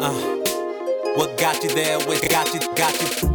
Uh, what got you there? What got you? Got you?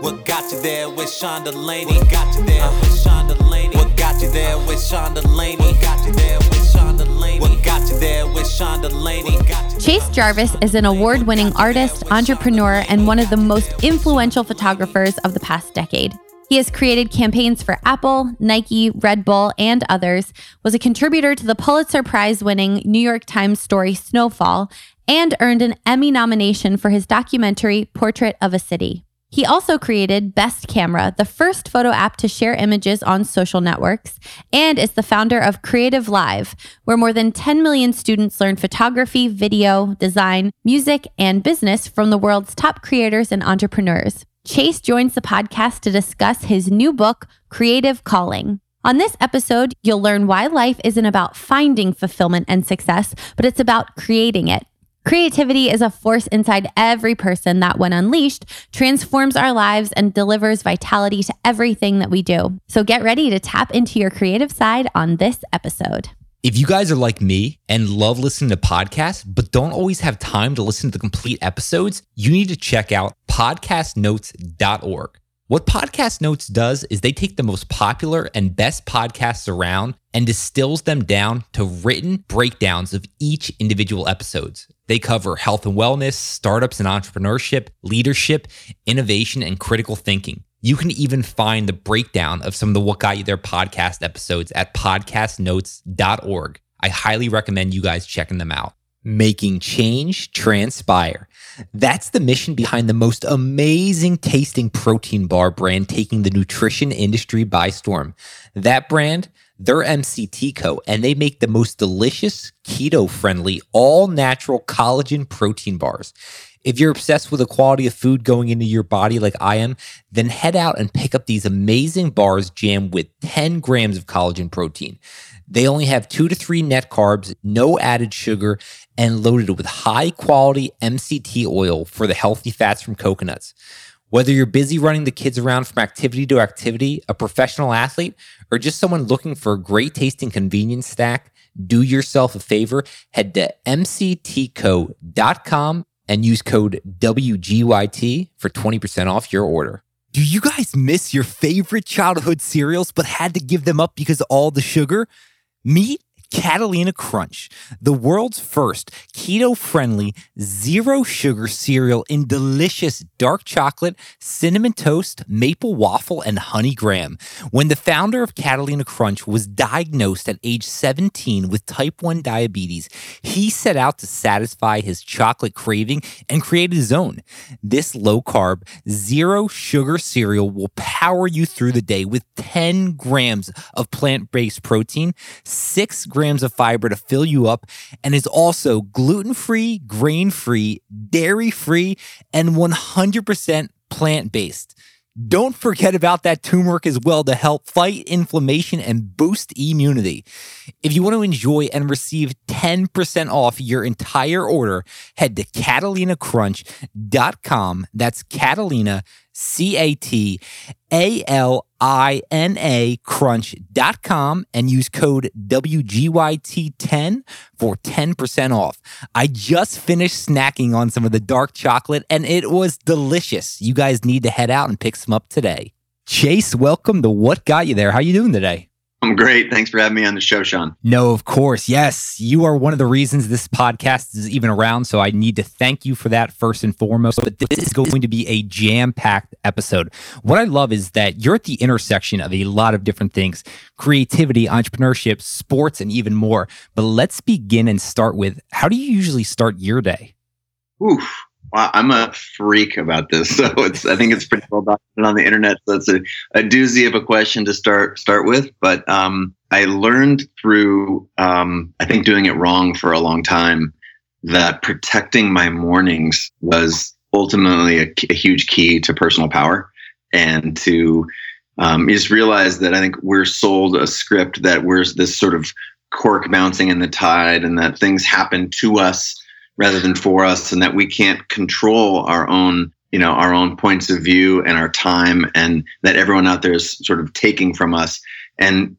What got you there with Shonda Laney? What got you there with Shonda Laney? What got you there with Shonda Laney? What got you there with Shonda Laney? What got you there with Shonda Laney? Chase Jarvis is an award winning artist, entrepreneur, and one of the most influential photographers of the past decade. He has created campaigns for Apple, Nike, Red Bull, and others, was a contributor to the Pulitzer Prize winning New York Times story Snowfall, and earned an Emmy nomination for his documentary Portrait of a City. He also created Best Camera, the first photo app to share images on social networks, and is the founder of Creative Live, where more than 10 million students learn photography, video, design, music, and business from the world's top creators and entrepreneurs. Chase joins the podcast to discuss his new book, Creative Calling. On this episode, you'll learn why life isn't about finding fulfillment and success, but it's about creating it. Creativity is a force inside every person that, when unleashed, transforms our lives and delivers vitality to everything that we do. So get ready to tap into your creative side on this episode. If you guys are like me and love listening to podcasts, but don't always have time to listen to the complete episodes, you need to check out podcastnotes.org. What Podcast Notes does is they take the most popular and best podcasts around and distills them down to written breakdowns of each individual episodes. They cover health and wellness, startups and entrepreneurship, leadership, innovation, and critical thinking. You can even find the breakdown of some of the What Got You There podcast episodes at podcastnotes.org. I highly recommend you guys checking them out making change transpire. That's the mission behind the most amazing tasting protein bar brand taking the nutrition industry by storm. That brand, they're MCT Co, and they make the most delicious, keto friendly, all natural collagen protein bars. If you're obsessed with the quality of food going into your body like I am, then head out and pick up these amazing bars jammed with 10 grams of collagen protein. They only have two to three net carbs, no added sugar, and loaded with high quality MCT oil for the healthy fats from coconuts. Whether you're busy running the kids around from activity to activity, a professional athlete, or just someone looking for a great tasting convenience snack, do yourself a favor, head to mctco.com and use code WGYT for 20% off your order. Do you guys miss your favorite childhood cereals but had to give them up because of all the sugar? Meet Catalina Crunch, the world's first keto friendly, zero sugar cereal in delicious dark chocolate, cinnamon toast, maple waffle, and honey graham. When the founder of Catalina Crunch was diagnosed at age 17 with type 1 diabetes, he set out to satisfy his chocolate craving and created his own. This low carb, zero sugar cereal will power you through the day with 10 grams of plant based protein, 6 grams grams of fiber to fill you up and is also gluten free, grain free, dairy free, and 100% plant based. Don't forget about that turmeric as well to help fight inflammation and boost immunity. If you want to enjoy and receive 10% off your entire order, head to CatalinaCrunch.com. That's Catalina, C A T A L I N A crunch.com and use code WGYT10 for 10% off. I just finished snacking on some of the dark chocolate and it was delicious. You guys need to head out and pick some up today. Chase, welcome to What Got You There. How you doing today? I'm great. Thanks for having me on the show, Sean. No, of course. Yes. You are one of the reasons this podcast is even around. So I need to thank you for that first and foremost. But this is going to be a jam packed episode. What I love is that you're at the intersection of a lot of different things creativity, entrepreneurship, sports, and even more. But let's begin and start with how do you usually start your day? Oof. Well, I'm a freak about this, so it's. I think it's pretty well documented on the internet. So it's a, a doozy of a question to start start with. But um, I learned through, um, I think, doing it wrong for a long time, that protecting my mornings was ultimately a, a huge key to personal power, and to um, just realize that I think we're sold a script that we're this sort of cork bouncing in the tide, and that things happen to us rather than for us and that we can't control our own you know our own points of view and our time and that everyone out there is sort of taking from us and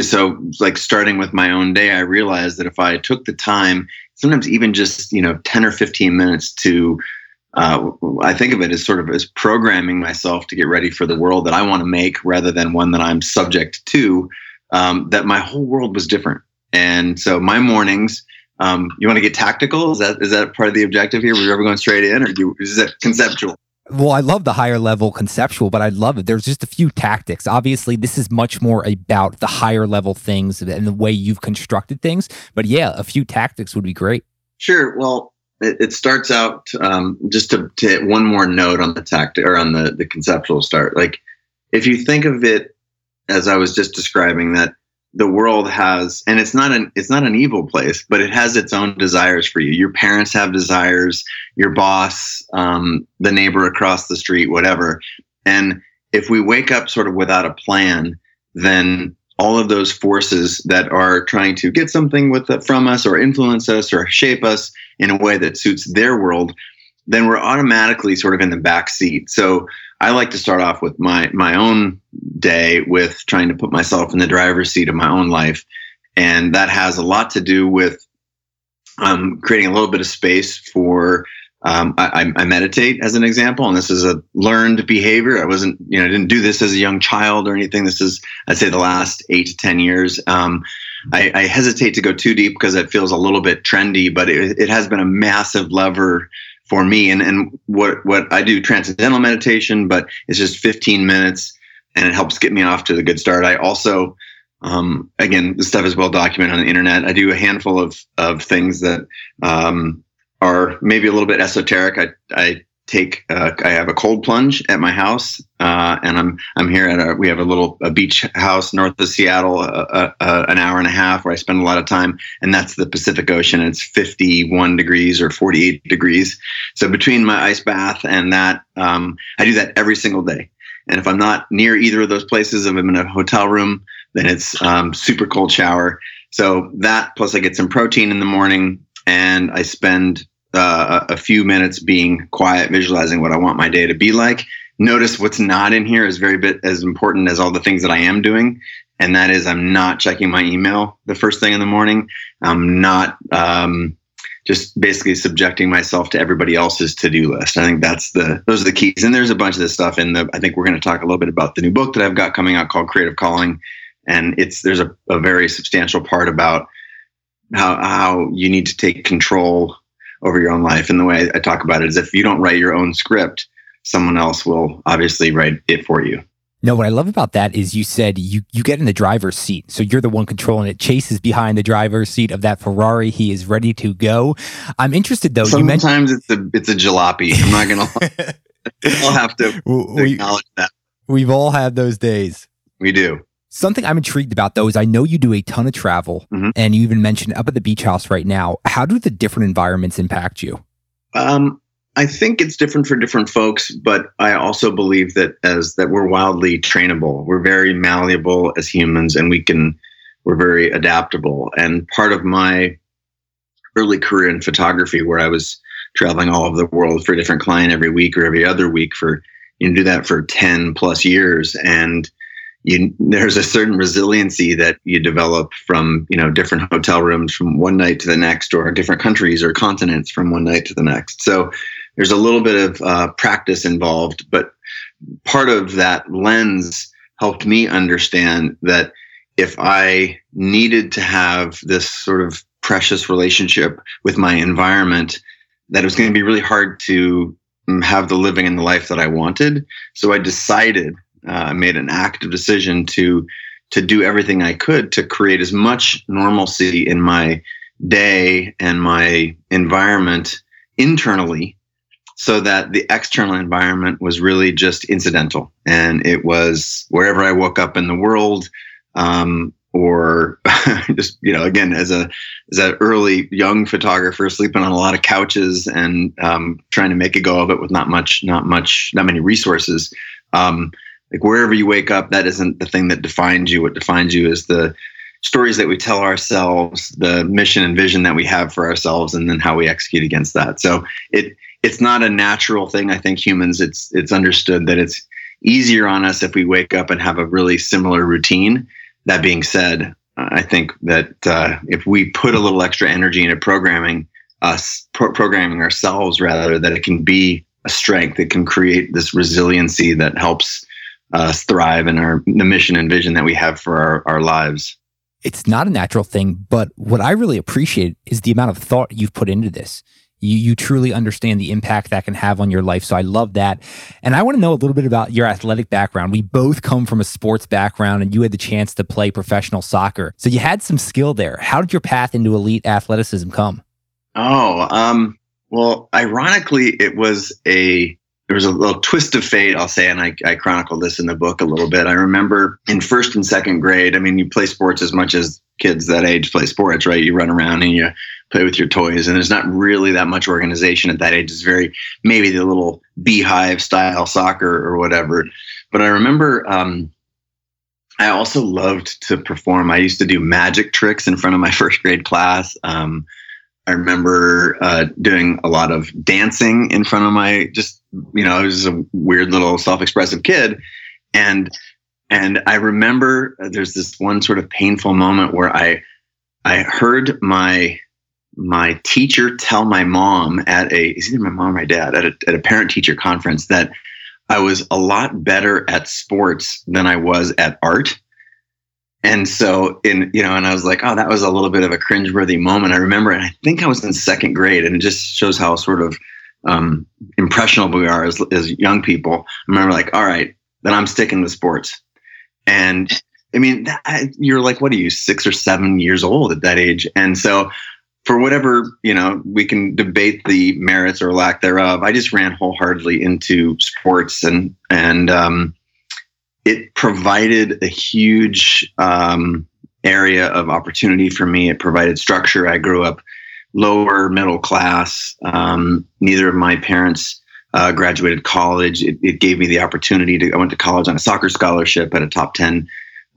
so like starting with my own day i realized that if i took the time sometimes even just you know 10 or 15 minutes to uh, I think of it as sort of as programming myself to get ready for the world that I want to make rather than one that I'm subject to. Um, that my whole world was different, and so my mornings. Um, you want to get tactical? Is that is that part of the objective here? Were you ever going straight in, or do, is it conceptual? Well, I love the higher level conceptual, but I love it. There's just a few tactics. Obviously, this is much more about the higher level things and the way you've constructed things. But yeah, a few tactics would be great. Sure. Well, it, it starts out um, just to, to hit one more note on the tactic or on the, the conceptual start. Like if you think of it as I was just describing that the world has and it's not an it's not an evil place but it has its own desires for you. Your parents have desires your boss um, the neighbor across the street whatever. And if we wake up sort of without a plan then all of those forces that are trying to get something with it from us or influence us or shape us in a way that suits their world then we're automatically sort of in the back seat. So I like to start off with my my own day with trying to put myself in the driver's seat of my own life, and that has a lot to do with um, creating a little bit of space for. Um, I, I, meditate as an example, and this is a learned behavior. I wasn't, you know, I didn't do this as a young child or anything. This is, I'd say, the last eight to ten years. Um, I, I, hesitate to go too deep because it feels a little bit trendy, but it, it has been a massive lever for me. And and what what I do transcendental meditation, but it's just 15 minutes, and it helps get me off to the good start. I also um, again, this stuff is well documented on the internet. I do a handful of of things that um, are maybe a little bit esoteric. I I take uh, I have a cold plunge at my house, uh, and I'm I'm here at a we have a little a beach house north of Seattle, uh, uh, uh an hour and a half where I spend a lot of time, and that's the Pacific Ocean. It's 51 degrees or 48 degrees. So between my ice bath and that, um, I do that every single day. And if I'm not near either of those places, if I'm in a hotel room, then it's um, super cold shower. So that plus I get some protein in the morning, and I spend uh, a few minutes being quiet, visualizing what I want my day to be like. Notice what's not in here is very bit as important as all the things that I am doing, and that is I'm not checking my email the first thing in the morning. I'm not um, just basically subjecting myself to everybody else's to-do list. I think that's the those are the keys. And there's a bunch of this stuff in the. I think we're going to talk a little bit about the new book that I've got coming out called Creative Calling, and it's there's a, a very substantial part about how how you need to take control over your own life. And the way I talk about it is if you don't write your own script, someone else will obviously write it for you. No, what I love about that is you said you you get in the driver's seat, so you're the one controlling it. Chase is behind the driver's seat of that Ferrari. He is ready to go. I'm interested though. Sometimes you mentioned- it's a it's a jalopy. I'm not gonna. I'll have to we, acknowledge that. We've all had those days. We do. Something I'm intrigued about though is I know you do a ton of travel mm-hmm. and you even mentioned up at the beach house right now. How do the different environments impact you? Um, I think it's different for different folks, but I also believe that as that we're wildly trainable. We're very malleable as humans and we can we're very adaptable. And part of my early career in photography where I was traveling all over the world for a different client every week or every other week for you know, do that for 10 plus years and you, there's a certain resiliency that you develop from you know different hotel rooms from one night to the next or different countries or continents from one night to the next. So there's a little bit of uh, practice involved but part of that lens helped me understand that if i needed to have this sort of precious relationship with my environment that it was going to be really hard to mm, have the living and the life that i wanted. So i decided uh, made an active decision to to do everything I could to create as much normalcy in my day and my environment internally so that the external environment was really just incidental. And it was wherever I woke up in the world um, or just you know again as a as an early young photographer sleeping on a lot of couches and um, trying to make a go of it with not much not much not many resources um, like wherever you wake up that isn't the thing that defines you. What defines you is the stories that we tell ourselves the mission and vision that we have for ourselves and then how we execute against that. So it it's not a natural thing i think humans. It's it's understood that it's easier on us if we wake up and have a really similar routine. That being said I think that uh, if we put a little extra energy into programming us, pro- programming ourselves rather, that it can be a strength. It can create this resiliency that helps us thrive in our the mission and vision that we have for our, our lives. It's not a natural thing, but what I really appreciate is the amount of thought you've put into this. You, you truly understand the impact that can have on your life. So I love that. And I want to know a little bit about your athletic background. We both come from a sports background and you had the chance to play professional soccer. So you had some skill there. How did your path into elite athleticism come? Oh, um, well, ironically, it was a there was a little twist of fate, I'll say, and I, I chronicle this in the book a little bit. I remember in first and second grade, I mean, you play sports as much as kids that age play sports, right? You run around and you play with your toys, and there's not really that much organization at that age. It's very maybe the little beehive style soccer or whatever. But I remember um, I also loved to perform. I used to do magic tricks in front of my first grade class. Um, I remember uh, doing a lot of dancing in front of my just you know I was a weird little self-expressive kid, and and I remember uh, there's this one sort of painful moment where I I heard my my teacher tell my mom at a is either my mom or my dad at a, at a parent teacher conference that I was a lot better at sports than I was at art. And so in you know and i was like oh that was a little bit of a cringeworthy moment. I remember and i think i was in second grade and it just shows how sort of um, impressionable we are as, as young people i remember like all right then i'm sticking to sports and i mean that, you're like what are you six or seven years old at that age and so for whatever you know we can debate the merits or lack thereof i just ran wholeheartedly into sports and and um, it provided a huge um, area of opportunity for me. It provided structure. I grew up lower middle class. Um, neither of my parents uh, graduated college. It, it, gave me the opportunity to. I went to college on a soccer scholarship at a top ten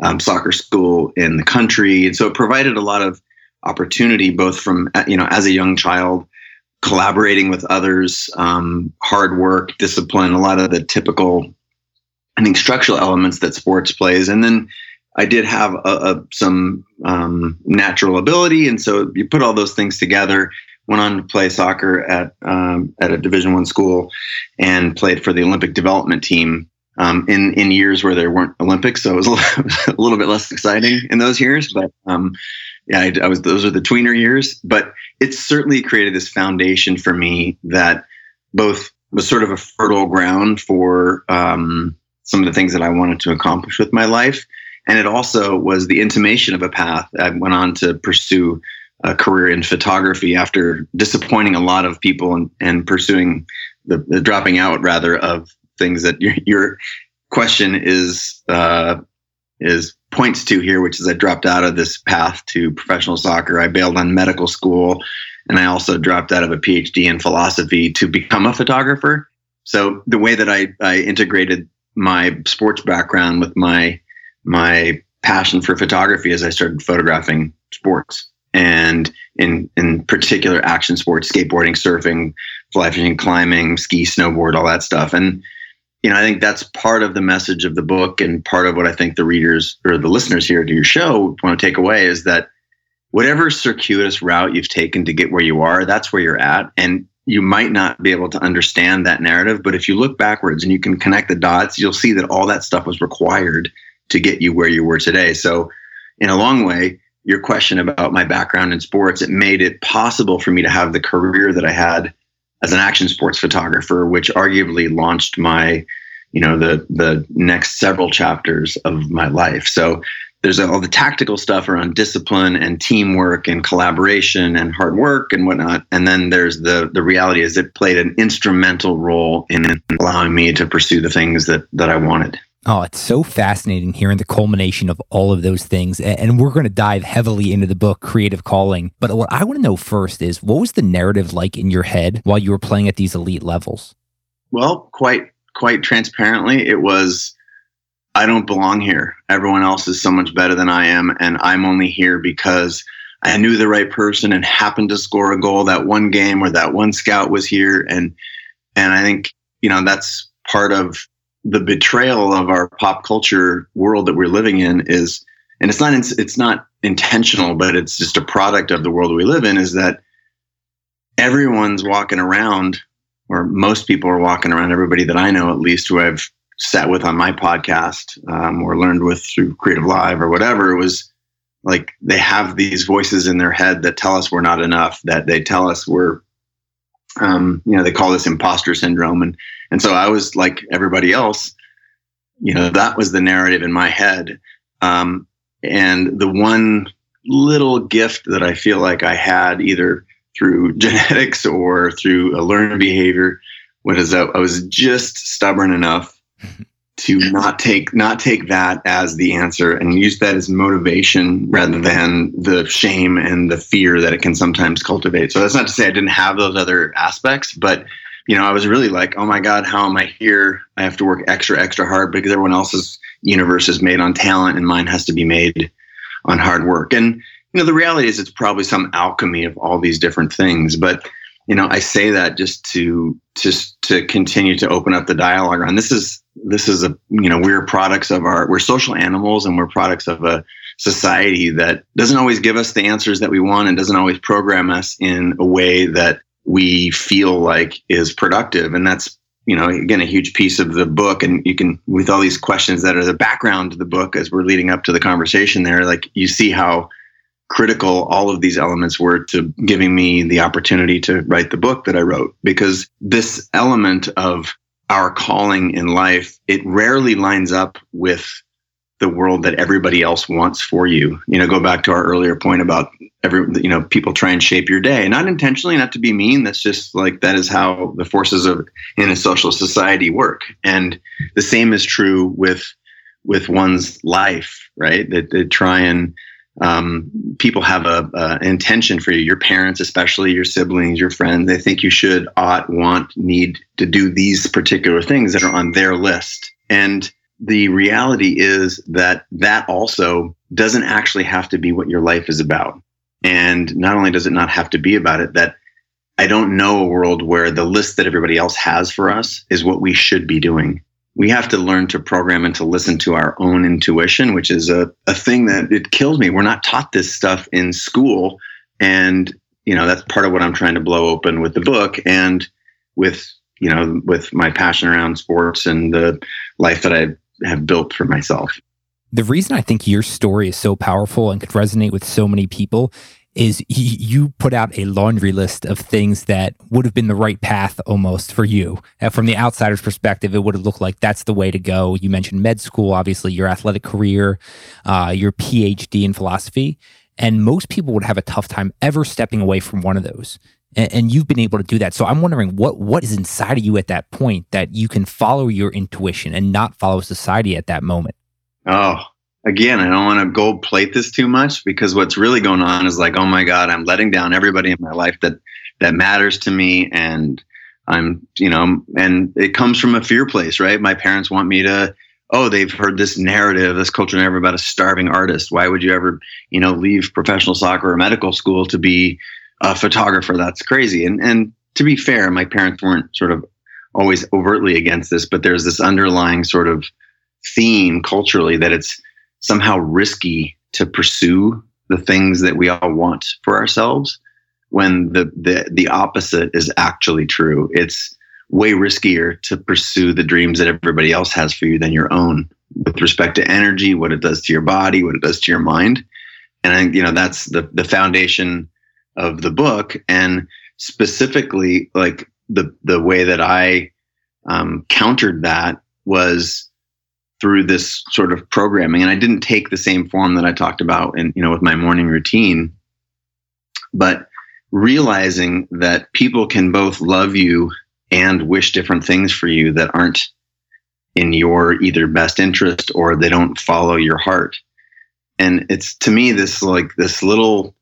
um, soccer school in the country, and so it provided a lot of opportunity, both from you know as a young child, collaborating with others, um, hard work, discipline, a lot of the typical I think structural elements that sports plays, and then I did have a, a, some um, natural ability, and so you put all those things together. Went on to play soccer at um, at a Division One school, and played for the Olympic development team um, in in years where there weren't Olympics, so it was a little, a little bit less exciting in those years. But um, yeah, I, I was those are the tweener years, but it certainly created this foundation for me that both was sort of a fertile ground for um, some of the things that I wanted to accomplish with my life. And it also was the intimation of a path. I went on to pursue a career in photography after disappointing a lot of people and, and pursuing the, the dropping out rather of things that your, your question is uh, is points to here, which is I dropped out of this path to professional soccer. I bailed on medical school, and I also dropped out of a PhD in philosophy to become a photographer. So the way that I, I integrated my sports background with my my passion for photography as I started photographing sports and in in particular action sports, skateboarding, surfing, fly fishing, climbing, ski, snowboard, all that stuff. And you know, I think that's part of the message of the book and part of what I think the readers or the listeners here to your show want to take away is that whatever circuitous route you've taken to get where you are, that's where you're at. And you might not be able to understand that narrative. But if you look backwards and you can connect the dots, you'll see that all that stuff was required to get you where you were today. So, in a long way, your question about my background in sports, it made it possible for me to have the career that I had as an action sports photographer, which arguably launched my, you know, the the next several chapters of my life. So there's all the tactical stuff around discipline and teamwork and collaboration and hard work and whatnot. And then there's the the reality is it played an instrumental role in allowing me to pursue the things that that I wanted. Oh, it's so fascinating hearing the culmination of all of those things. And we're going to dive heavily into the book, Creative Calling. But what I want to know first is what was the narrative like in your head while you were playing at these elite levels? Well, quite quite transparently, it was I don't belong here. Everyone else is so much better than I am, and I'm only here because I knew the right person and happened to score a goal that one game where that one scout was here, and and I think you know that's part of the betrayal of our pop culture world that we're living in is and it's not it's not intentional, but it's just a product of the world we live in. Is that everyone's walking around, or most people are walking around. Everybody that I know, at least, who I've sat with on my podcast um, or learned with through Creative Live or whatever, was like they have these voices in their head that tell us we're not enough. That they tell us we're um, you know, they call this imposter syndrome. And, and so I was like everybody else, you know, that was the narrative in my head. Um, and the one little gift that I feel like I had either through genetics or through a learned behavior was that I was just stubborn enough to not take not take that as the answer and use that as motivation rather than the shame and the fear that it can sometimes cultivate. So that's not to say I didn't have those other aspects, but you know, I was really like, oh my God, how am I here? I have to work extra, extra hard because everyone else's universe is made on talent and mine has to be made on hard work. And you know, the reality is it's probably some alchemy of all these different things, but you know, I say that just to just to continue to open up the dialogue around this is this is a you know we're products of our we're social animals and we're products of a society that doesn't always give us the answers that we want and doesn't always program us in a way that we feel like is productive and that's you know again a huge piece of the book and you can with all these questions that are the background to the book as we're leading up to the conversation there like you see how critical all of these elements were to giving me the opportunity to write the book that I wrote. Because this element of our calling in life, it rarely lines up with the world that everybody else wants for you. You know, go back to our earlier point about every, you know, people try and shape your day, not intentionally, not to be mean. That's just like that is how the forces of in a social society work. And the same is true with with one's life, right? That they try and um, people have a, a, intention for you your parents especially your siblings your friends. They think you should ought want need to do these particular things that are on their list. And the reality is that that also doesn't actually have to be what your life is about. And not only does it not have to be about it that i don't know a world where the list that everybody else has for us is what we should be doing we have to learn to program and to listen to our own intuition, which is a, a thing that it kills me. We're not taught this stuff in school. And, you know, that's part of what I'm trying to blow open with the book and with, you know, with my passion around sports and the life that I have built for myself. The reason I think your story is so powerful and could resonate with so many people is you put out a laundry list of things that would have been the right path almost for you. From the outsider's perspective, it would have looked like that's the way to go. You mentioned med school, obviously, your athletic career, uh, your PhD in philosophy. And most people would have a tough time ever stepping away from one of those. And, and you've been able to do that. So I'm wondering what what is inside of you at that point that you can follow your intuition and not follow society at that moment. Oh, again, I don't want to gold plate this too much because what's really going on is like, oh my God, I'm letting down everybody in my life that that matters to me, and I'm, you know, and it comes from a fear place, right? My parents want me to. Oh, they've heard this narrative, this culture narrative about a starving artist. Why would you ever, you know, leave professional soccer or medical school to be a photographer? That's crazy. And and to be fair, my parents weren't sort of always overtly against this, but there's this underlying sort of theme culturally that it's somehow risky to pursue the things that we all want for ourselves when the, the the opposite is actually true. It's way riskier to pursue the dreams that everybody else has for you than your own with respect to energy what it does to your body what it does to your mind. And i you know that's the the foundation of the book. And specifically like the the way that i um, countered that was through this sort of programming. And I didn't take the same form that I talked about in, you know, with my morning routine, but realizing that people can both love you and wish different things for you that aren't in your either best interest or they don't follow your heart. And it's to me this like this little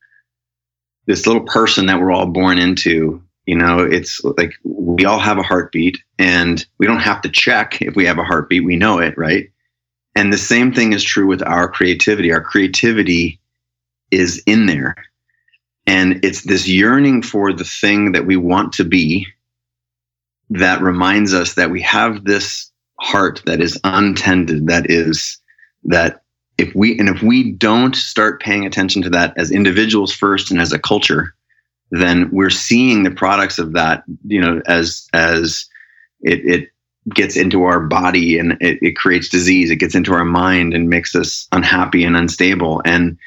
this little person that we're all born into you know it's like we all have a heartbeat and we don't have to check if we have a heartbeat. We know it right? And the same thing is true with our creativity. Our creativity is in there. And it's this yearning for the thing that we want to be that reminds us that we have this heart that is untended that is that if we and if we don't start paying attention to that as individuals first and as a culture, then we're seeing the products of that, you know, as as it, it gets into our body and it, it creates disease. It gets into our mind and makes us unhappy and unstable. And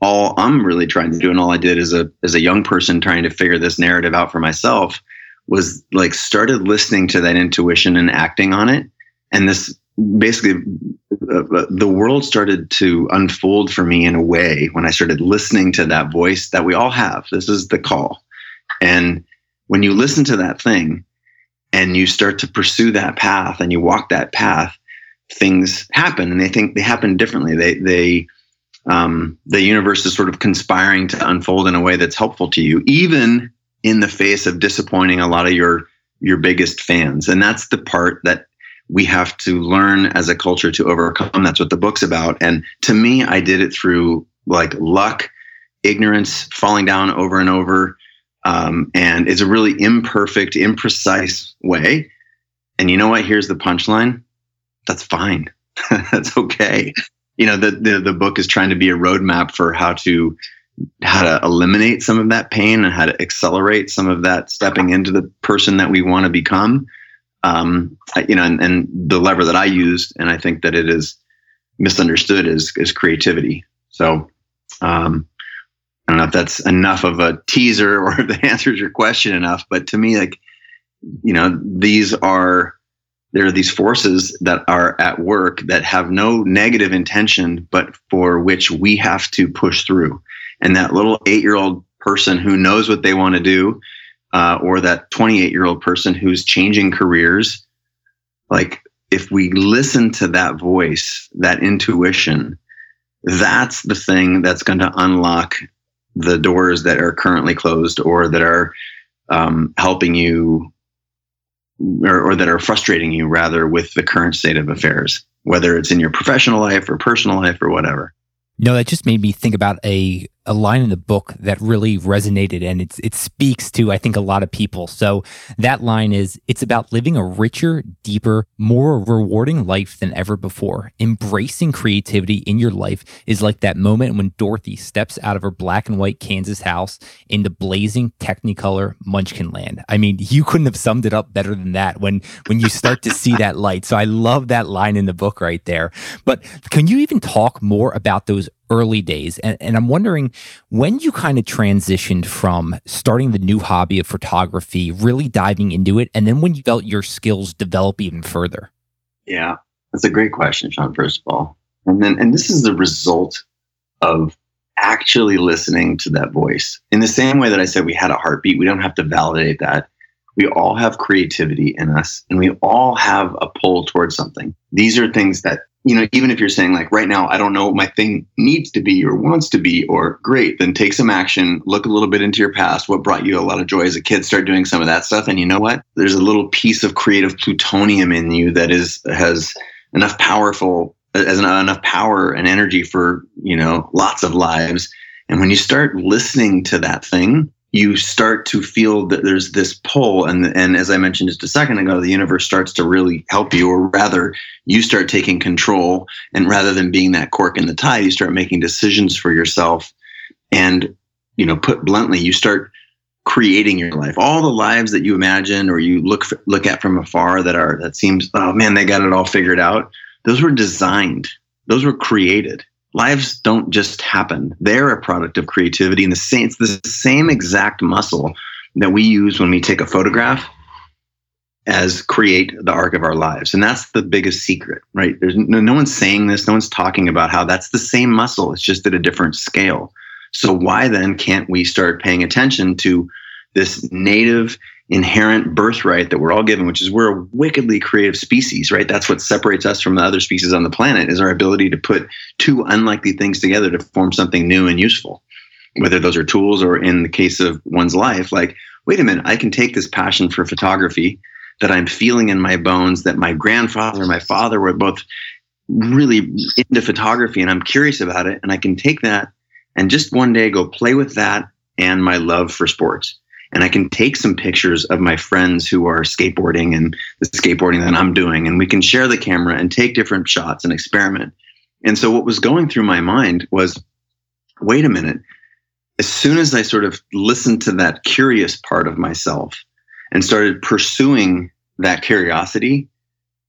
all I'm really trying to do, and all I did as a as a young person trying to figure this narrative out for myself, was like started listening to that intuition and acting on it. And this basically uh, uh, the world started to unfold for me in a way when I started listening to that voice that we all have. This is the call. And when you listen to that thing and you start to pursue that path and you walk that path, things happen and they think they happen differently. They, they, um, the universe is sort of conspiring to unfold in a way that's helpful to you, even in the face of disappointing a lot of your your biggest fans. And that's the part that we have to learn as a culture to overcome. That's what the book's about. And to me, I did it through like luck, ignorance, falling down over and over. Um, and it's a really imperfect, imprecise way. And you know what? Here's the punchline. That's fine. That's okay. You know, the, the the book is trying to be a roadmap for how to how to eliminate some of that pain and how to accelerate some of that stepping into the person that we want to become um, you know, and, and, the lever that I used, and I think that it is misunderstood is is creativity. So um, I don't know if that's enough of a teaser or if that answers your question enough, but to me, like you know, these are there are these forces that are at work that have no negative intention, but for which we have to push through. And that little eight year old person who knows what they want to do uh, or that 28 year old person who's changing careers, like if we listen to that voice, that intuition, that's the thing that's going to unlock the doors that are currently closed or that are um, helping you or, or, that are frustrating you rather with the current state of affairs, whether it's in your professional life or personal life or whatever. No, that just made me think about a a line in the book that really resonated and it's it speaks to I think a lot of people. So that line is it's about living a richer, deeper, more rewarding life than ever before. Embracing creativity in your life is like that moment when Dorothy steps out of her black and white Kansas house into blazing Technicolor Munchkin land. I mean, you couldn't have summed it up better than that when when you start to see that light. So I love that line in the book right there. But can you even talk more about those early days. And, and I'm wondering when you kind of transitioned from starting the new hobby of photography, really diving into it, and then when you felt your skills develop even further. Yeah, that's a great question, Sean, first of all. And then, and this is the result of actually listening to that voice. In the same way that I said we had a heartbeat, we don't have to validate that. We all have creativity in us and we all have a pull towards something. These are things that you know, even if you're saying like right now, I don't know what my thing needs to be or wants to be, or great, then take some action, look a little bit into your past, what brought you a lot of joy as a kid, start doing some of that stuff. And you know what? There's a little piece of creative plutonium in you that is has enough powerful as enough power and energy for, you know, lots of lives. And when you start listening to that thing, you start to feel that there's this pull. And and as i mentioned just a second ago the universe starts to really help you or rather you start taking control. And rather than being that cork in the tide you start making decisions for yourself. And you know put bluntly you start creating your life. All the lives that you imagine or you look look at from afar that are that seems oh man they got it all figured out. Those were designed. Those were created lives don't just happen. They're a product of creativity. And the same, it's the same exact muscle that we use when we take a photograph as create the arc of our lives. And that's the biggest secret, right? There's no, no one's saying this. No one's talking about how that's the same muscle. It's just at a different scale. So why then can't we start paying attention to this native inherent birthright that we're all given, which is we're a wickedly creative species, right? That's what separates us from the other species on the planet is our ability to put two unlikely things together to form something new and useful. Whether those are tools or in the case of one's life, like, wait a minute, I can take this passion for photography that I'm feeling in my bones that my grandfather and my father were both really into photography and I'm curious about it. And I can take that and just one day go play with that and my love for sports and I can take some pictures of my friends who are skateboarding and the skateboarding that I'm doing, and we can share the camera and take different shots and experiment. And so what was going through my mind was, wait a minute. As soon as I sort of listened to that curious part of myself and started pursuing that curiosity,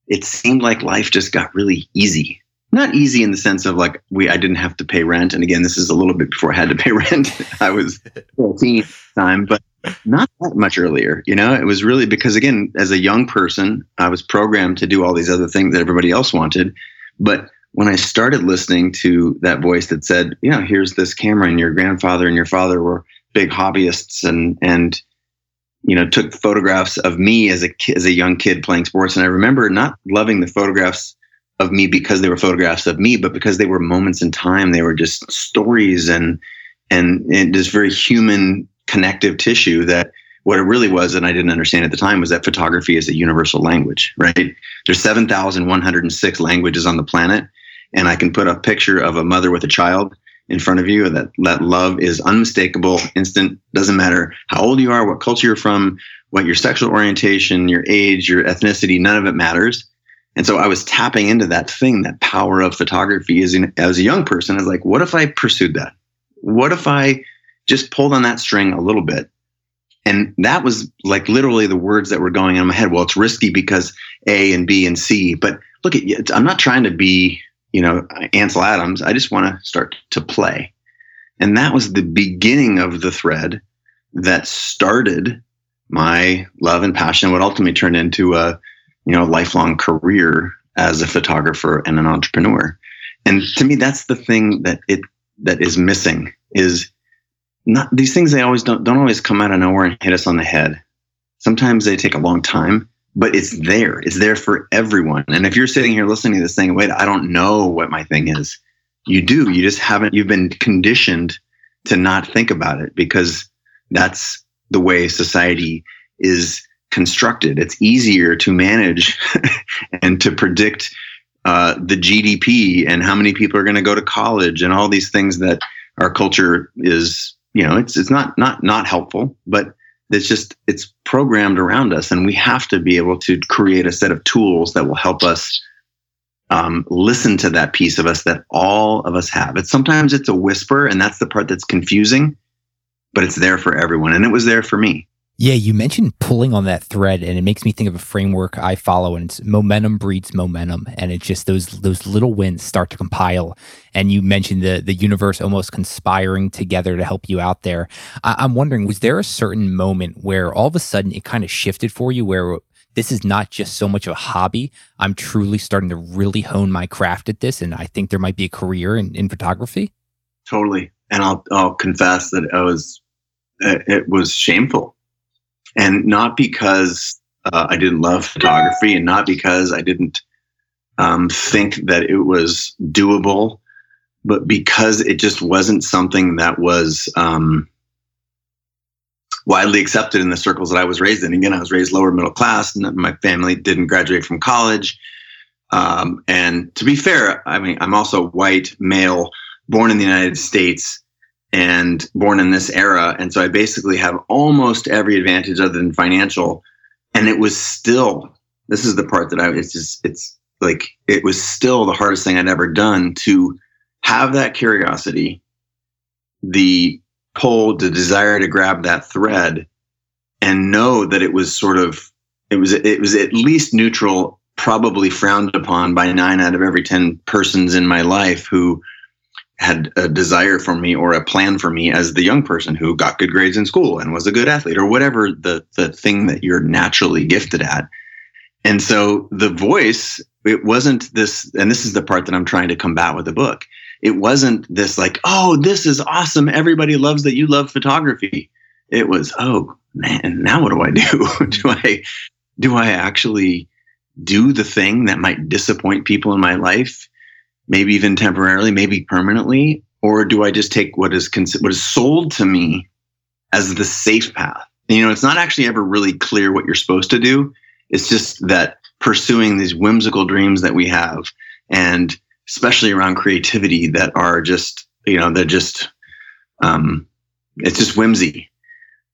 it seemed like life just got really easy. Not easy in the sense of like we I didn't have to pay rent. And again, this is a little bit before I had to pay rent. I was 14 time, but not that much earlier. You know, it was really because again, as a young person, I was programmed to do all these other things that everybody else wanted. But when I started listening to that voice that said, you know, here's this camera and your grandfather and your father were big hobbyists and and you know took photographs of me as a as a young kid playing sports and I remember not loving the photographs of me because they were photographs of me but because they were moments in time. They were just stories and and, and this very human connective tissue that what it really was and I didn't understand at the time was that photography is a universal language right? There's 7106 languages on the planet and I can put a picture of a mother with a child in front of you and that that love is unmistakable instant doesn't matter how old you are what culture you're from what your sexual orientation your age your ethnicity none of it matters and so i was tapping into that thing that power of photography as, in, as a young person i was like what if i pursued that what if i just pulled on that string a little bit and that was like literally the words that were going in my head well it's risky because a and b and c but look at i'm not trying to be you know, Ansel Adams. I just want to start to play. And that was the beginning of the thread that started my love and passion, what ultimately turned into a, you know, lifelong career as a photographer and an entrepreneur. And to me, that's the thing that it that is missing is not these things they always don't don't always come out of nowhere and hit us on the head. Sometimes they take a long time but it's there. It's there for everyone. And if you're sitting here listening to this thing, wait, I don't know what my thing is. You do. You just haven't, you've been conditioned to not think about it because that's the way society is constructed. It's easier to manage and to predict uh, the GDP and how many people are going to go to college and all these things that our culture is, you know, it's, it's not, not, not helpful, but it's just it's programmed around us and we have to be able to create a set of tools that will help us um, listen to that piece of us that all of us have it's sometimes it's a whisper and that's the part that's confusing but it's there for everyone and it was there for me yeah, you mentioned pulling on that thread, and it makes me think of a framework I follow, and it's momentum breeds momentum, and it's just those those little wins start to compile. And you mentioned the the universe almost conspiring together to help you out there. I, I'm wondering, was there a certain moment where all of a sudden it kind of shifted for you, where this is not just so much of a hobby. I'm truly starting to really hone my craft at this, and I think there might be a career in, in photography. Totally, and I'll I'll confess that I was it was shameful and not because uh, I didn't love photography, and not because I didn't um, think that it was doable, but because it just wasn't something that was um, widely accepted in the circles that I was raised in. Again, I was raised lower middle class, and my family didn't graduate from college. Um, and to be fair, I mean, I'm also white, male, born in the United States and born in this era. And so I basically have almost every advantage other than financial. And it was still, this is the part that I, it's just, it's like, it was still the hardest thing I'd ever done to have that curiosity, the pull, the desire to grab that thread and know that it was sort of, it was, it was at least neutral, probably frowned upon by nine out of every 10 persons in my life who had a desire for me or a plan for me as the young person who got good grades in school and was a good athlete or whatever the the thing that you're naturally gifted at. And so the voice, it wasn't this, and this is the part that I'm trying to combat with the book. It wasn't this like, oh, this is awesome. Everybody loves that you love photography. It was, oh man, now what do I do? do I do I actually do the thing that might disappoint people in my life? Maybe even temporarily, maybe permanently, or do I just take what is cons- what is sold to me as the safe path? You know, it's not actually ever really clear what you're supposed to do. It's just that pursuing these whimsical dreams that we have, and especially around creativity, that are just you know they're just um, it's just whimsy.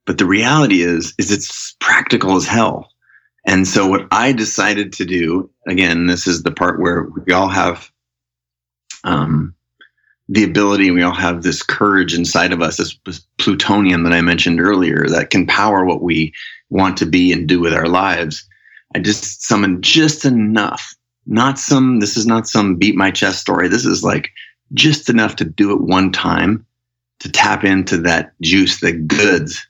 But the reality is, is it's practical as hell. And so what I decided to do, again, this is the part where we all have um, the ability, we all have this courage inside of us, this, plutonium that I mentioned earlier that can power what we want to be and do with our lives. I just summoned just enough, not some, this is not some beat my chest story. This is like just enough to do it one time to tap into that juice, the goods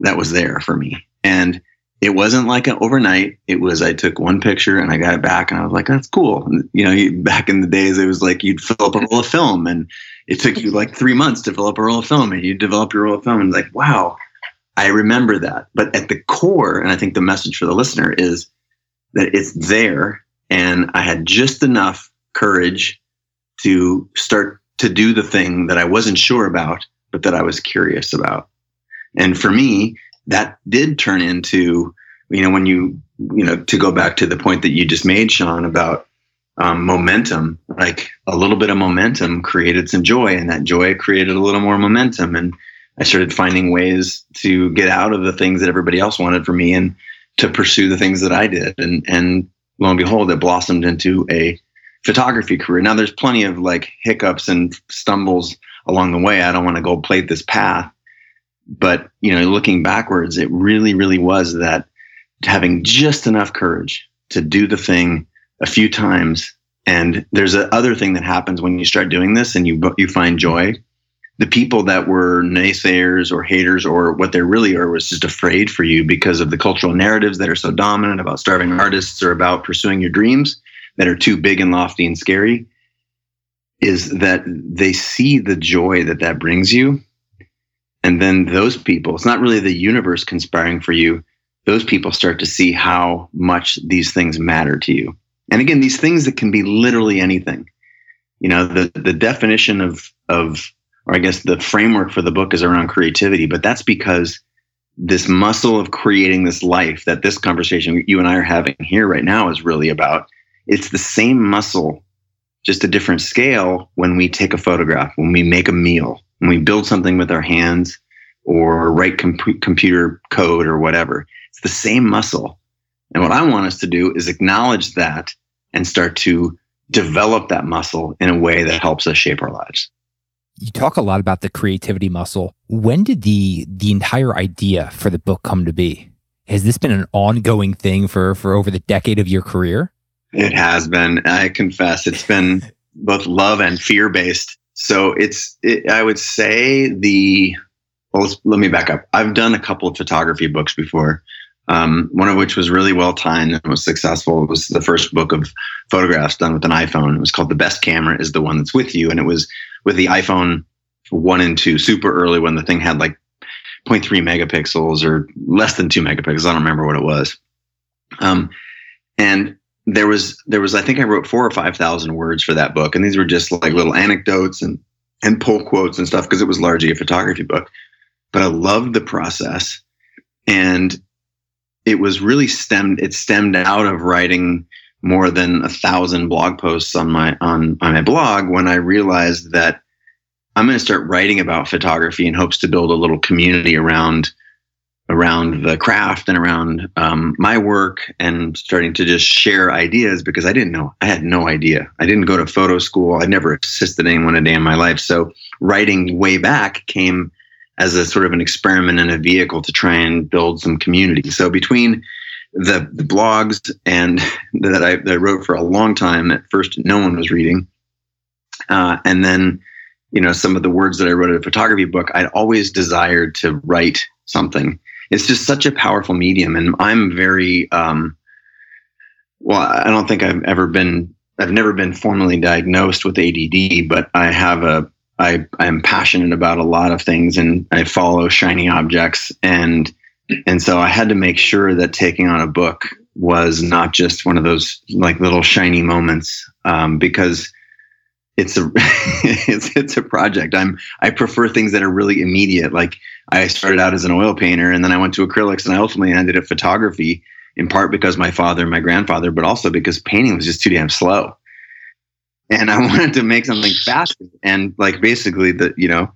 that was there for me. And it wasn't like an overnight. It was I took one picture and I got it back, and I was like, "That's cool." And, you know, back in the days, it was like you'd fill up a roll of film, and it took you like three months to fill up a roll of film, and you develop your roll of film, and like, wow, I remember that. But at the core, and I think the message for the listener is that it's there, and I had just enough courage to start to do the thing that I wasn't sure about, but that I was curious about. And for me, that did turn into, you know, when you, you know, to go back to the point that you just made, Sean, about um, momentum, like a little bit of momentum created some joy, and that joy created a little more momentum. And I started finding ways to get out of the things that everybody else wanted for me and to pursue the things that I did. And, and lo and behold, it blossomed into a photography career. Now there's plenty of like hiccups and stumbles along the way. I don't want to go plate this path, but you know, looking backwards, it really, really was that having just enough courage to do the thing a few times. And there's a other thing that happens when you start doing this and you you find joy. The people that were naysayers or haters or what they really are was just afraid for you because of the cultural narratives that are so dominant about starving artists or about pursuing your dreams that are too big and lofty and scary is that they see the joy that that brings you and then those people, it's not really the universe conspiring for you. Those people start to see how much these things matter to you. And again, these things that can be literally anything. You know, the, the definition of, of, or I guess the framework for the book is around creativity, but that's because this muscle of creating this life that this conversation you and I are having here right now is really about. It's the same muscle, just a different scale when we take a photograph, when we make a meal, when we build something with our hands or write comp- computer code or whatever. It's the same muscle. And what I want us to do is acknowledge that and start to develop that muscle in a way that helps us shape our lives. You talk a lot about the creativity muscle. When did the the entire idea for the book come to be? Has this been an ongoing thing for for over the decade of your career? It has been. I confess, it's been both love and fear based so it's, it, I would say the, well, let me back up. I've done a couple of photography books before. Um, one of which was really well timed and was successful. It was the first book of photographs done with an iPhone. It was called The Best Camera is the One That's With You. And it was with the iPhone 1 and 2 super early when the thing had like 0.3 megapixels or less than 2 megapixels. I don't remember what it was. Um, and there was there was I think I wrote four or five thousand words for that book, and these were just like little anecdotes and and pull quotes and stuff because it was largely a photography book. But I loved the process, and it was really stemmed. It stemmed out of writing more than a thousand blog posts on my on on my blog when I realized that I'm going to start writing about photography in hopes to build a little community around around the craft and around um, my work and starting to just share ideas because I didn't know. I had no idea. I didn't go to photo school. I never assisted anyone a day in my life. So writing way back came as a sort of an experiment and a vehicle to try and build some community. So between the, the blogs and that I, that I, wrote for a long time, at first no one was reading, uh, and then you know some of the words that I wrote in a photography book, I'd always desired to write something it's just such a powerful medium. And I'm very, um, well, I don't think I've ever been, I've never been formally diagnosed with ADD, but I have a, I, I'm passionate about a lot of things and I follow shiny objects. And, and so I had to make sure that taking on a book was not just one of those like little shiny moments, um, because it's a it's it's a project. I'm I prefer things that are really immediate. Like I started out as an oil painter, and then I went to acrylics, and I ultimately ended up photography. In part because my father and my grandfather, but also because painting was just too damn slow. And I wanted to make something faster. And like basically the you know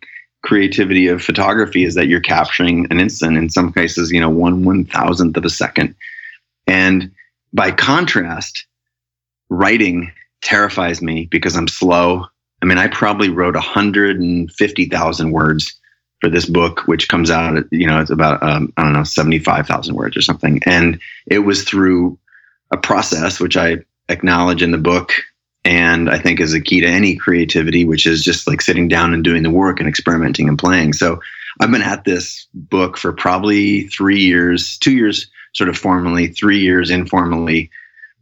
creativity of photography is that you're capturing an instant. In some cases, you know one one thousandth of a second. And by contrast, writing terrifies me because I'm slow I mean, I probably wrote 150,000 words for this book, which comes out, at, you know, it's about, um, I don't know, 75,000 words or something. And it was through a process, which I acknowledge in the book. And I think is a key to any creativity, which is just like sitting down and doing the work and experimenting and playing. So I've been at this book for probably three years, two years sort of formally, three years informally,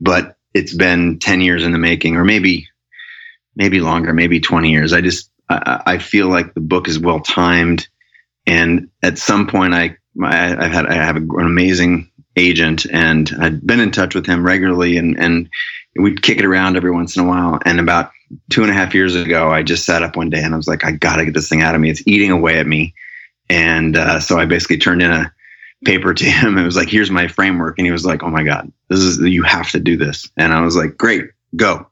but it's been 10 years in the making, or maybe, maybe longer, maybe 20 years. I just, I, I feel like the book is well timed. And at some point I, I have had, I have an amazing agent and I'd been in touch with him regularly and, and we'd kick it around every once in a while. And about two and a half years ago, I just sat up one day and I was like, I gotta get this thing out of me. It's eating away at me. And uh, so I basically turned in a paper to him. It was like, here's my framework. And he was like, oh my God, this is, you have to do this. And I was like, great, go.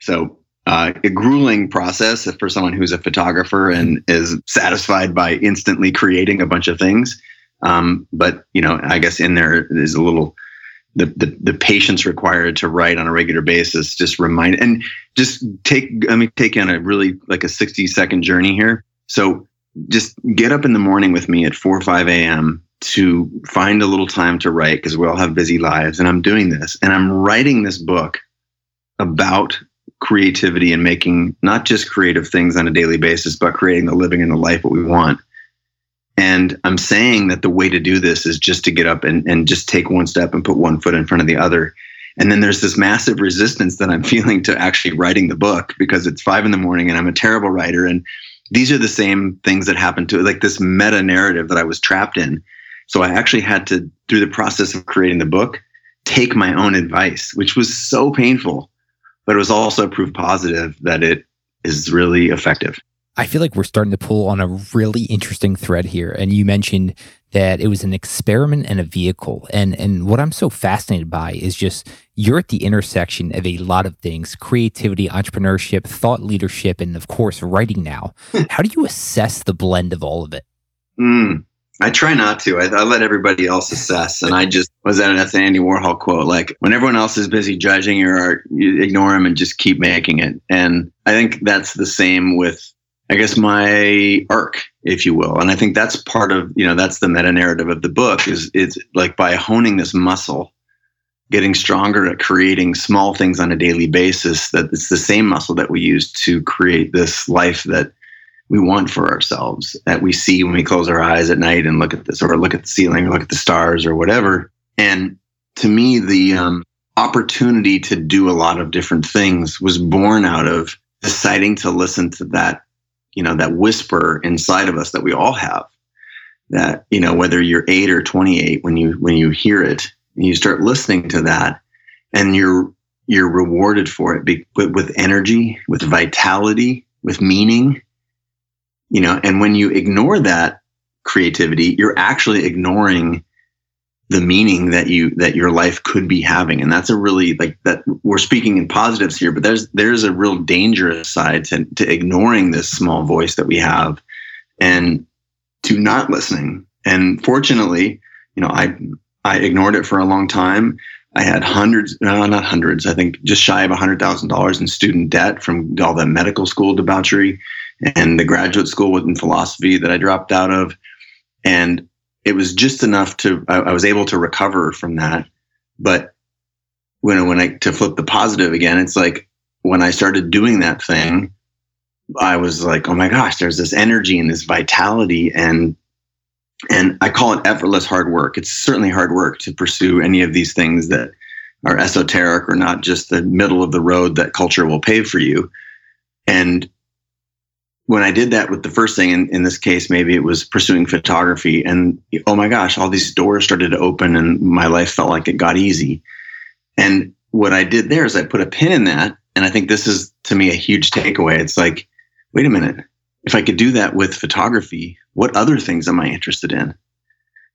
So uh, a grueling process for someone who's a photographer and is satisfied by instantly creating a bunch of things. Um, but you know, I guess in there is a little the, the the patience required to write on a regular basis. Just remind and just take. Let me take on a really like a sixty second journey here. So just get up in the morning with me at 4 or 5 a.m. to find a little time to write because we all have busy lives. And I'm doing this and I'm writing this book about creativity and making not just creative things on a daily basis, but creating the living and the life that we want. And I'm saying that the way to do this is just to get up and, and just take one step and put one foot in front of the other. And then there's this massive resistance that I'm feeling to actually writing the book because it's five in the morning and I'm a terrible writer. And these are the same things that happened to like this meta narrative that I was trapped in. So I actually had to, through the process of creating the book, take my own advice, which was so painful, but it was also proof positive that it is really effective. I feel like we're starting to pull on a really interesting thread here. And you mentioned that it was an experiment and a vehicle. And and what I'm so fascinated by is just you're at the intersection of a lot of things: creativity, entrepreneurship, thought leadership, and of course, writing now. Hmm. How do you assess the blend of all of it? Mm, I try not to. I, I, let everybody else assess. And I just was at an Andy Warhol quote like, when everyone else is busy judging your art, you ignore them and just keep making it. And I think that's the same with I guess my arc, if you will. And I think that's part of, you know, that's the meta narrative of the book is it's like by honing this muscle, getting stronger at creating small things on a daily basis, that it's the same muscle that we use to create this life that we want for ourselves, that we see when we close our eyes at night and look at this or look at the ceiling or look at the stars or whatever. And to me, the um, opportunity to do a lot of different things was born out of deciding to listen to that you know that whisper inside of us that we all have that you know whether you're 8 or 28 when you when you hear it and you start listening to that and you're you're rewarded for it with energy with vitality with meaning you know and when you ignore that creativity you're actually ignoring the meaning that you that your life could be having. And that's a really like that we're speaking in positives here but there's there's a real dangerous side to, to ignoring this small voice that we have and to not listening. And fortunately you know i i ignored it for a long time. I had hundreds no not hundreds i think just shy of a hundred thousand dollars in student debt from all the medical school debauchery and the graduate school in philosophy that i dropped out of and it was just enough to I, I was able to recover from that. But when when I to flip the positive again, it's like when I started doing that thing, I was like, oh my gosh, there's this energy and this vitality and and I call it effortless hard work. It's certainly hard work to pursue any of these things that are esoteric or not just the middle of the road that culture will pave for you. And when I did that with the first thing, in, in this case, maybe it was pursuing photography, and oh my gosh, all these doors started to open, and my life felt like it got easy. And what I did there is I put a pin in that, and I think this is to me a huge takeaway. It's like, wait a minute, if I could do that with photography, what other things am I interested in?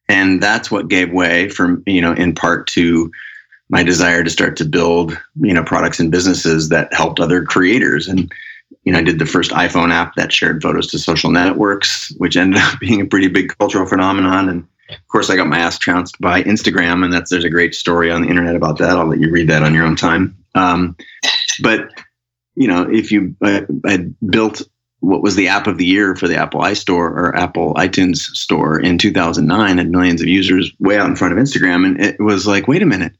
And that's what gave way from you know, in part to my desire to start to build you know products and businesses that helped other creators and you know, I did the first iPhone app that shared photos to social networks, which ended up being a pretty big cultural phenomenon. And of course, I got my ass trounced by Instagram, and that's there's a great story on the internet about that. I'll let you read that on your own time. Um, but you know, if you I, I built what was the app of the year for the Apple iStore or Apple iTunes store in 2009, had millions of users way out in front of Instagram, and it was like, wait a minute.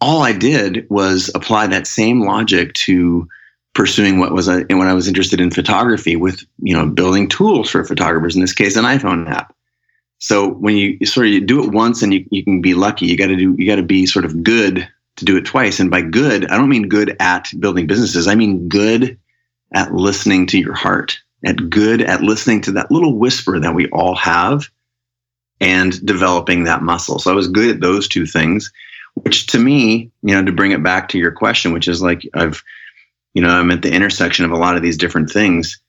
All I did was apply that same logic to pursuing what was uh, a, when I was interested in photography with you know building tools for photographers. In this case, an iPhone app. So when you, sort of do it once and you, you can be lucky, you got to do you got to be sort of good to do it twice. And by good, I don't mean good at building businesses. I mean good at listening to your heart, at good at listening to that little whisper that we all have and developing that muscle. So I was good at those two things, which to me, you know, to bring it back to your question, which is like I've, you know, I'm at the intersection of a lot of these different things.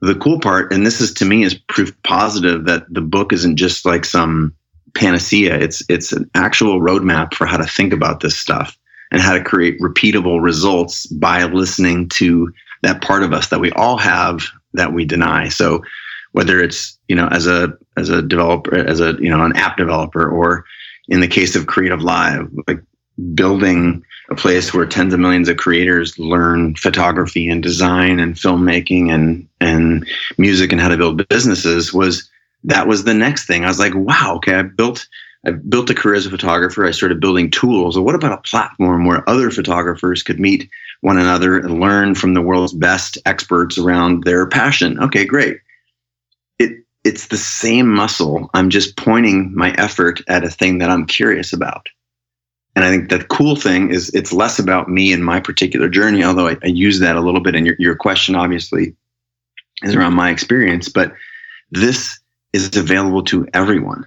The cool part, and this is to me is proof positive that the book isn't just like some panacea. It's it's an actual roadmap for how to think about this stuff and how to create repeatable results by listening to that part of us that we all have that we deny. So whether it's you know as a as a developer as a you know an app developer or in the case of creative live like building a place where tens of millions of creators learn photography and design and filmmaking and and music and how to build businesses was that was the next thing. I was like, wow, okay, I built I built a career as a photographer. I started building tools. What about a platform where other photographers could meet one another and learn from the world's best experts around their passion? Okay, great. It it's the same muscle. I'm just pointing my effort at a thing that I'm curious about. And I think the cool thing is it's less about me and my particular journey, although I, I use that a little bit. And your, your question obviously is around my experience, but this is available to everyone.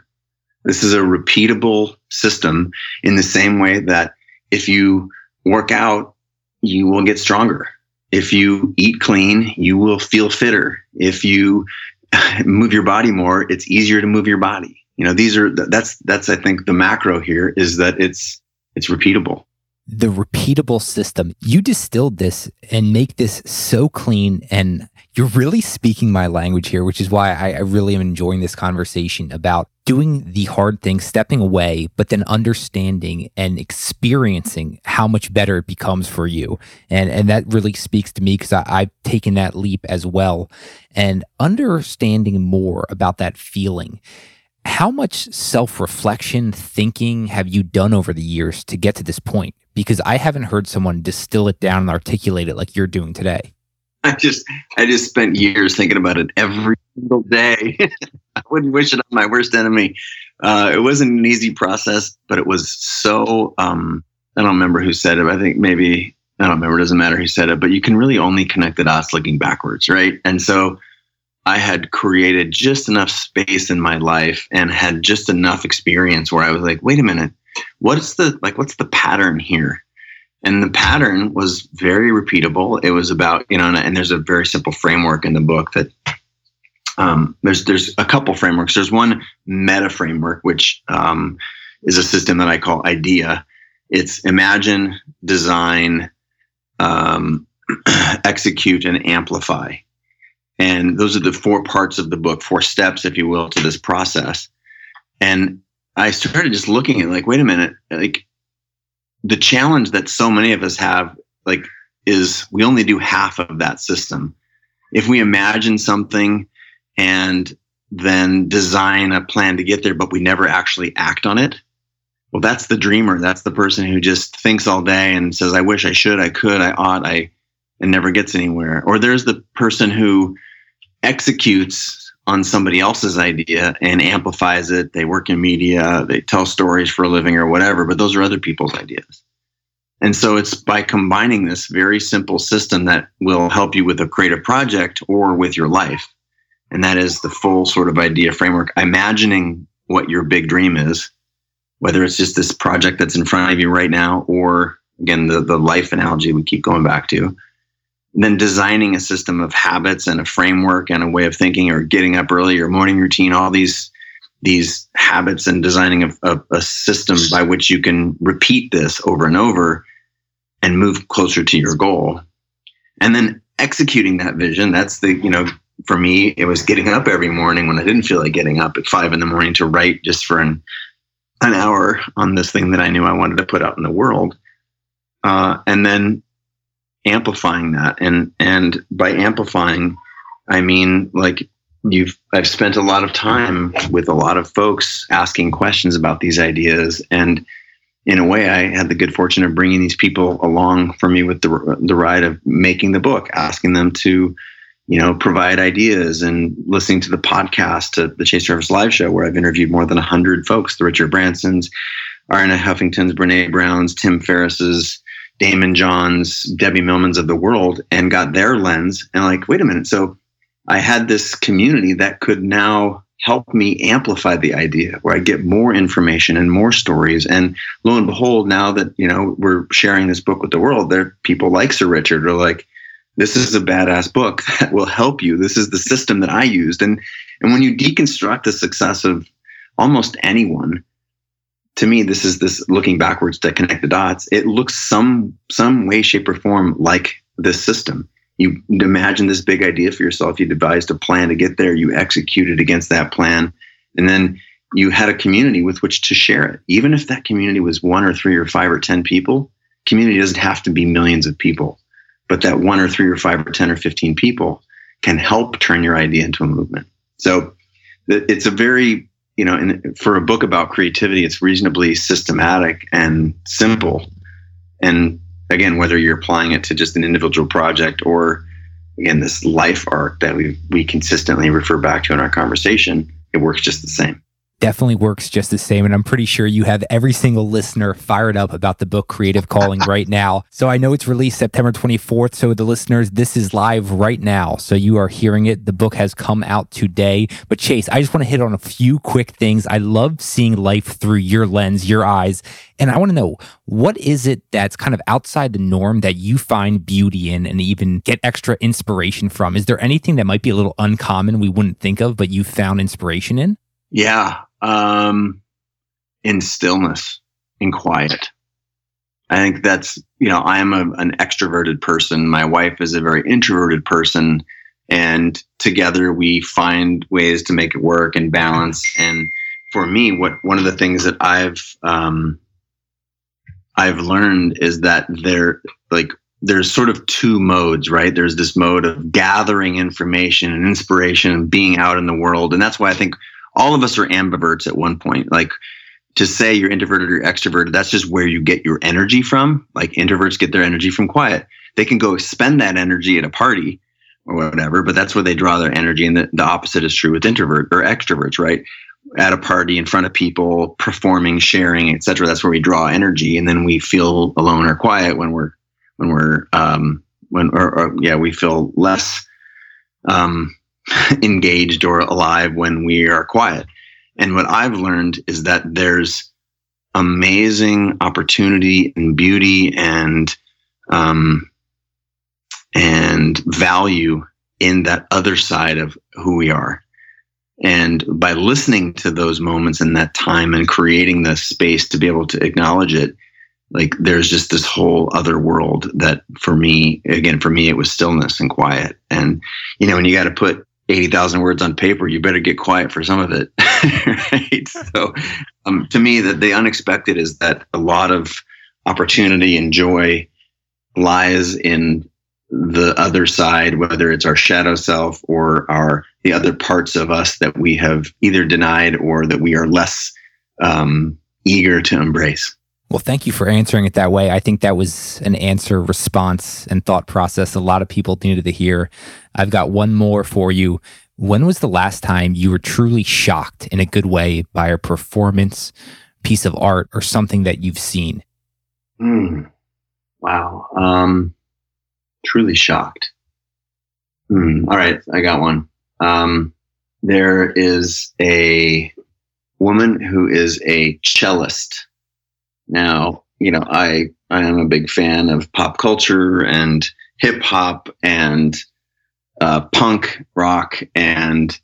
This is a repeatable system in the same way that if you work out, you will get stronger. If you eat clean, you will feel fitter. If you move your body more, it's easier to move your body. You know, these are that's that's I think the macro here is that it's it's repeatable the repeatable system. You distilled this and make this so clean and you're really speaking my language here, which is why I, I, really am enjoying this conversation about doing the hard thing, stepping away, but then understanding and experiencing how much better it becomes for you. And and that really speaks to me because I've taken that leap as well. And understanding more about that feeling. How much self reflection, thinking have you done over the years to get to this point? Because I haven't heard someone distill it down and articulate it like you're doing today. I just I just spent years thinking about it every single day. I wouldn't wish it on my worst enemy. Uh, it wasn't an easy process, but it was so. Um, I don't remember who said it. I think maybe I don't remember. It doesn't matter who said it, but you can really only connect the dots looking backwards, right? And so I had created just enough space in my life and had just enough experience where I was like, wait a minute, what's the like? What's the pattern here? And the pattern was very repeatable. It was about, you know, and, and there's a very simple framework in the book that um, there's there's a couple frameworks. There's one meta framework, which um, is a system that I call IDEA. It's imagine, design, um, execute, and amplify. And those are the four parts of the book, four steps, if you will, to this process. And I started just looking at like, wait a minute, like the challenge that so many of us have like is we only do half of that system if we imagine something and then design a plan to get there but we never actually act on it well that's the dreamer that's the person who just thinks all day and says i wish i should i could i ought i and never gets anywhere or there's the person who executes on somebody else's idea and amplifies it. They work in media, they tell stories for a living or whatever, but those are other people's ideas. And so it's by combining this very simple system that will help you with a creative project or with your life. And that is the full sort of idea framework, imagining what your big dream is, whether it's just this project that's in front of you right now, or again, the, the life analogy we keep going back to then designing a system of habits and a framework and a way of thinking or getting up early or morning routine all these these habits and designing a, a, a, system by which you can repeat this over and over and move closer to your goal. And then executing that vision that's the you know for me it was getting up every morning when i didn't feel like getting up at five in the morning to write just for an an hour on this thing that i knew i wanted to put out in the world. Uh, and then amplifying that. And and by amplifying, I mean like you've I've spent a lot of time with a lot of folks asking questions about these ideas and in a way I had the good fortune of bringing these people along for me with the the ride of making the book asking them to you know provide ideas and listening to the podcast to the Chase Jarvis live show where I've interviewed more than 100 folks the Richard Bransons Arianna Huffington's Brene Brown's Tim Ferriss's Daymond John's Debbie Millman's of the world and got their lens and like wait a minute so I had this community that could now help me amplify the idea where I get more information and more stories. And lo and behold, now that, you know, we're sharing this book with the world, there people like Sir Richard are like, this is a badass book that will help you. This is the system that I used. And and when you deconstruct the success of almost anyone, to me, this is this looking backwards to connect the dots. It looks some some way, shape, or form like this system you imagine this big idea for yourself you devised a plan to get there you executed against that plan and then you had a community with which to share it even if that community was one or three or five or ten people community doesn't have to be millions of people but that one or three or five or ten or 15 people can help turn your idea into a movement so it's a very you know in, for a book about creativity it's reasonably systematic and simple. And again, whether you're applying it to just an individual project or again this life arc that we we consistently refer back to in our conversation, it works just the same definitely works just the same. And I'm pretty sure you have every single listener fired up about the book Creative Calling right now. So I know it's released September 24th. So the listeners, this is live right now. So you are hearing it. The book has come out today. But Chase, I just want to hit on a few quick things. I love seeing life through your lens, your eyes. And I want to know what is it that's kind of outside the norm that you find beauty in and even get extra inspiration from? Is there anything that might be a little uncommon we wouldn't think of, but you found inspiration in? Yeah, um, in stillness, in quiet. I think that's, you know, I am a, an extroverted person. My wife is a very introverted person. And together we find ways to make it work and balance. And for me, what one of the things that I've um, I've learned is that there like there's sort of two modes, right? There's this mode of gathering information and inspiration and being out in the world. And that's why I think all of us are ambiverts at one point. Like to say you're introverted or extroverted, that's just where you get your energy from. Like introverts get their energy from quiet. They can go spend that energy at a party or whatever, but that's where they draw their energy. And the, the opposite is true with introvert or extroverts, right? At a party in front of people, performing, sharing, etc. That's where we draw energy, and then we feel alone or quiet when we're when we're um, when or, or yeah we feel less um, engaged or alive when we are quiet. And what I've learned is that there's amazing opportunity and beauty and um, and value in that other side of who we are. And by listening to those moments in that time and creating the space to be able to acknowledge it, like there's just this whole other world that for me, again, for me, it was stillness and quiet. And, you know, when you got to put 80,000 words on paper, you better get quiet for some of it. right. So, um, to me, that the unexpected is that a lot of opportunity and joy lies in the other side, whether it's our shadow self or our the other parts of us that we have either denied or that we are less um, eager to embrace. Well, thank you for answering it that way. I think that was an answer, response, and thought process a lot of people needed to hear. I've got one more for you. When was the last time you were truly shocked in a good way by a performance, piece of art, or something that you've seen? Mm. Wow. Um, truly shocked. Mm. All right, I got one. Um, there is a woman who is a cellist now, you know, I I am a big fan of pop culture and hip hop and uh, punk rock and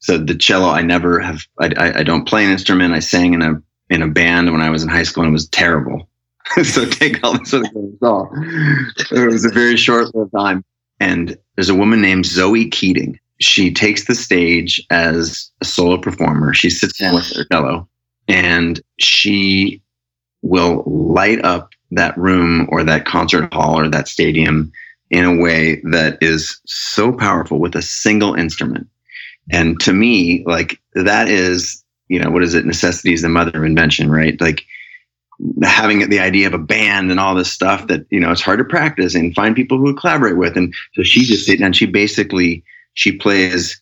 so the cello I never have I, I don't play an instrument. I sang in a in a band when I was in high school and it was terrible. so take all this with a grain It was a very short lived time. And there's a woman named Zoe Keating. She takes the stage as a solo performer. She sits down with her cello and she will light up that room or that concert hall or that stadium in a way that is so powerful with a single instrument. And to me, like that is, you know, what is it? Necessity is the mother of invention, right? Like having the idea of a band and all this stuff that, you know, it's hard to practice and find people who collaborate with. And so she just sitting and she basically, she plays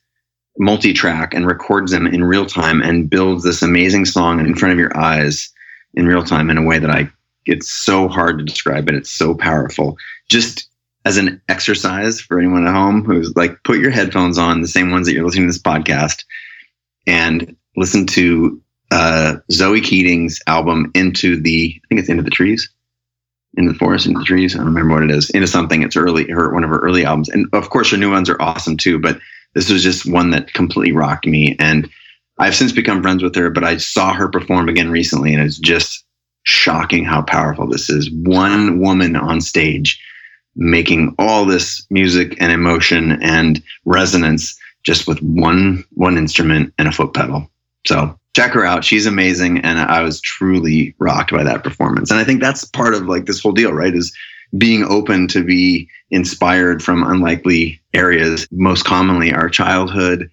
multi-track and records them in real time and builds this amazing song in front of your eyes in real time in a way that I it's so hard to describe it. It's so powerful. Just as an exercise for anyone at home who's like, put your headphones on, the same ones that you're listening to this podcast, and listen to uh, Zoe Keating's album Into the, I think it's Into the Trees, Into the Forest, Into the Trees. I don't remember what it is. Into something. It's early, her one of her early albums, and of course her new ones are awesome too. But this was just one that completely rocked me, and I've since become friends with her. But I saw her perform again recently, and it's just shocking how powerful this is. One woman on stage making all this music and emotion and resonance just with one one instrument and a foot pedal. So check her out. She's amazing. And I was truly rocked by that performance. And I think that's part of like this whole deal, right? Is being open to be inspired from unlikely areas, most commonly our childhood,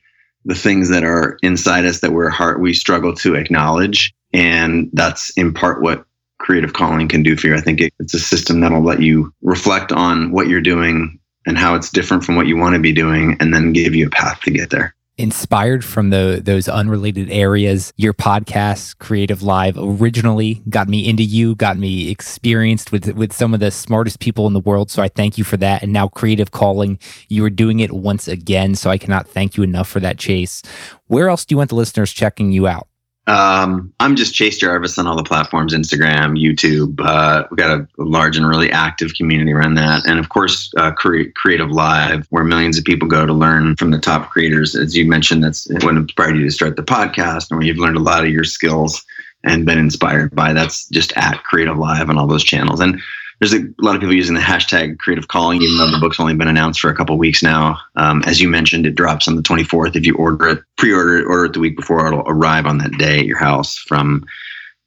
the things that are inside us that we're heart we struggle to acknowledge. And that's in part what creative calling can do for you. I think it, it's a system that'll let you reflect on what you're doing and how it's different from what you want to be doing, and then give you a path to get there inspired from the those unrelated areas. Your podcast, Creative Live, originally got me into you, got me experienced with with some of the smartest people in the world. So I thank you for that. And now Creative Calling, you are doing it once again. So I cannot thank you enough for that, Chase. Where else do you want the listeners checking you out? Um, I'm just Chase Jarvis on all the platforms Instagram, YouTube. Uh, we've got a, large and really active community around that. And of course, uh, Cre- Creative Live, where millions of people go to learn from the top creators. As you mentioned, that's what inspired you to start the podcast, and where you've learned a lot of your skills and been inspired by. That's just at Creative Live on all those channels. And there's a lot of people using the hashtag creative calling, even though the book's only been announced for a couple weeks now. Um, as you mentioned, it drops on the 24th. If you order it, pre-order it, order it the week before, it'll arrive on that day at your house from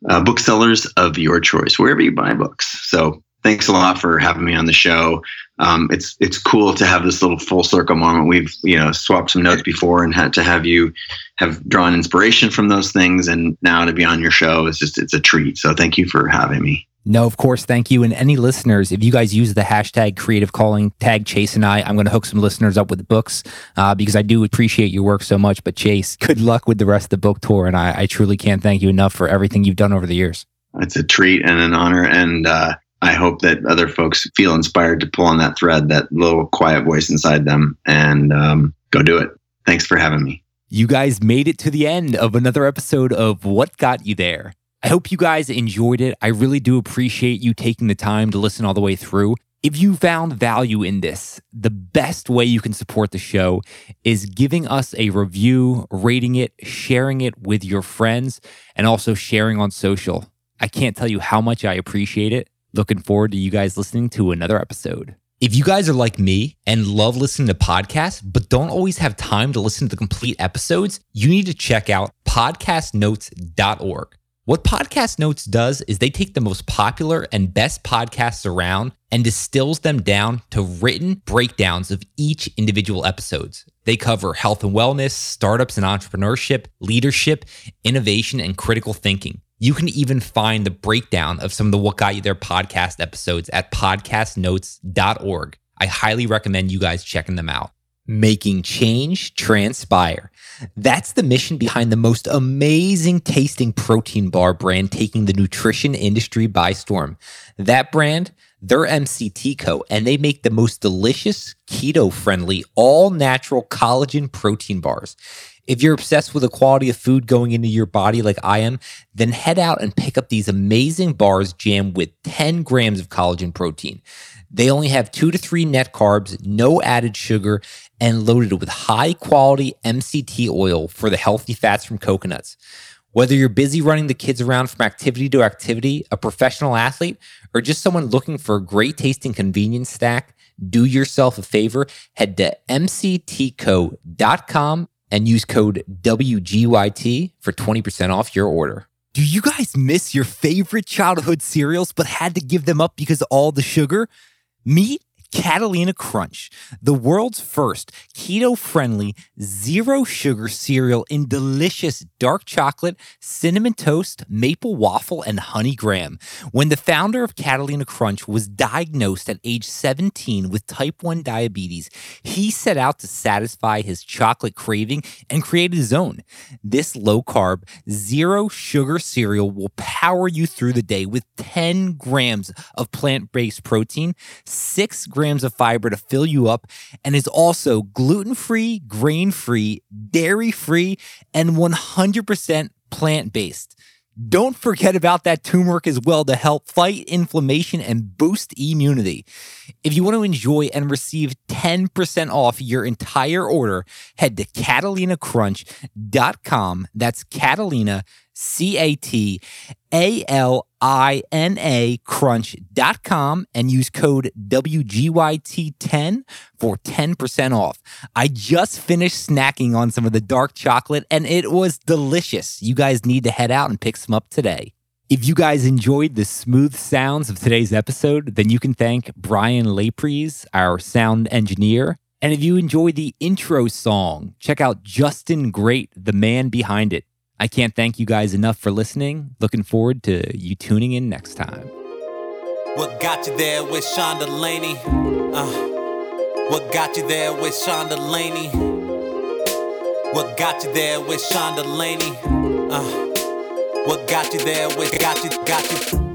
uh, booksellers of your choice, wherever you buy books. So thanks a lot for having me on the show. Um, it's it's cool to have this little full circle moment. We've you know swapped some notes before and had to have you have drawn inspiration from those things, and now to be on your show is just it's a treat. So thank you for having me. No, of course. Thank you. And any listeners, if you guys use the hashtag creative calling, tag Chase and I, I'm going to hook some listeners up with books uh, because I do appreciate your work so much. But Chase, good luck with the rest of the book tour. And I, I truly can't thank you enough for everything you've done over the years. It's a treat and an honor. And uh, I hope that other folks feel inspired to pull on that thread, that little quiet voice inside them, and um, go do it. Thanks for having me. You guys made it to the end of another episode of What Got You There. I hope you guys enjoyed it. I really do appreciate you taking the time to listen all the way through. If you found value in this, the best way you can support the show is giving us a review, rating it, sharing it with your friends, and also sharing on social. I can't tell you how much I appreciate it. Looking forward to you guys listening to another episode. If you guys are like me and love listening to podcasts, but don't always have time to listen to the complete episodes, you need to check out podcastnotes.org. What Podcast Notes does is they take the most popular and best podcasts around and distills them down to written breakdowns of each individual episodes. They cover health and wellness, startups and entrepreneurship, leadership, innovation, and critical thinking. You can even find the breakdown of some of the What Got You There podcast episodes at podcastnotes.org. I highly recommend you guys checking them out making change transpire. That's the mission behind the most amazing tasting protein bar brand taking the nutrition industry by storm. That brand, they're MCT Co, and they make the most delicious, keto friendly, all natural collagen protein bars. If you're obsessed with the quality of food going into your body like I am, then head out and pick up these amazing bars jammed with 10 grams of collagen protein. They only have two to three net carbs, no added sugar, and loaded with high quality MCT oil for the healthy fats from coconuts. Whether you're busy running the kids around from activity to activity, a professional athlete, or just someone looking for a great tasting convenience snack, do yourself a favor, head to mctco.com and use code WGYT for 20% off your order. Do you guys miss your favorite childhood cereals but had to give them up because of all the sugar? Meet Catalina Crunch, the world's first keto friendly, zero sugar cereal in delicious dark chocolate, cinnamon toast, maple waffle, and honey graham. When the founder of Catalina Crunch was diagnosed at age 17 with type 1 diabetes, he set out to satisfy his chocolate craving and created his own. This low carb, zero sugar cereal will power you through the day with 10 grams of plant based protein, 6 grams of fiber to fill you up, and is also gluten free, grain free, dairy free, and 100% plant based. Don't forget about that turmeric as well to help fight inflammation and boost immunity. If you want to enjoy and receive 10% off your entire order, head to CatalinaCrunch.com. That's Catalina, C A T A L I N A crunch.com and use code WGYT10 for 10% off. I just finished snacking on some of the dark chocolate and it was delicious. You guys need to head out and pick some up today. If you guys enjoyed the smooth sounds of today's episode, then you can thank Brian Lapries, our sound engineer. And if you enjoyed the intro song, check out Justin Great, the man behind it. I can't thank you guys enough for listening. Looking forward to you tuning in next time. What got you there with Sean Delaney? Uh, what got you there with Sean Delaney? What got you there with Sean Delaney? Uh, what got you there with got you got you?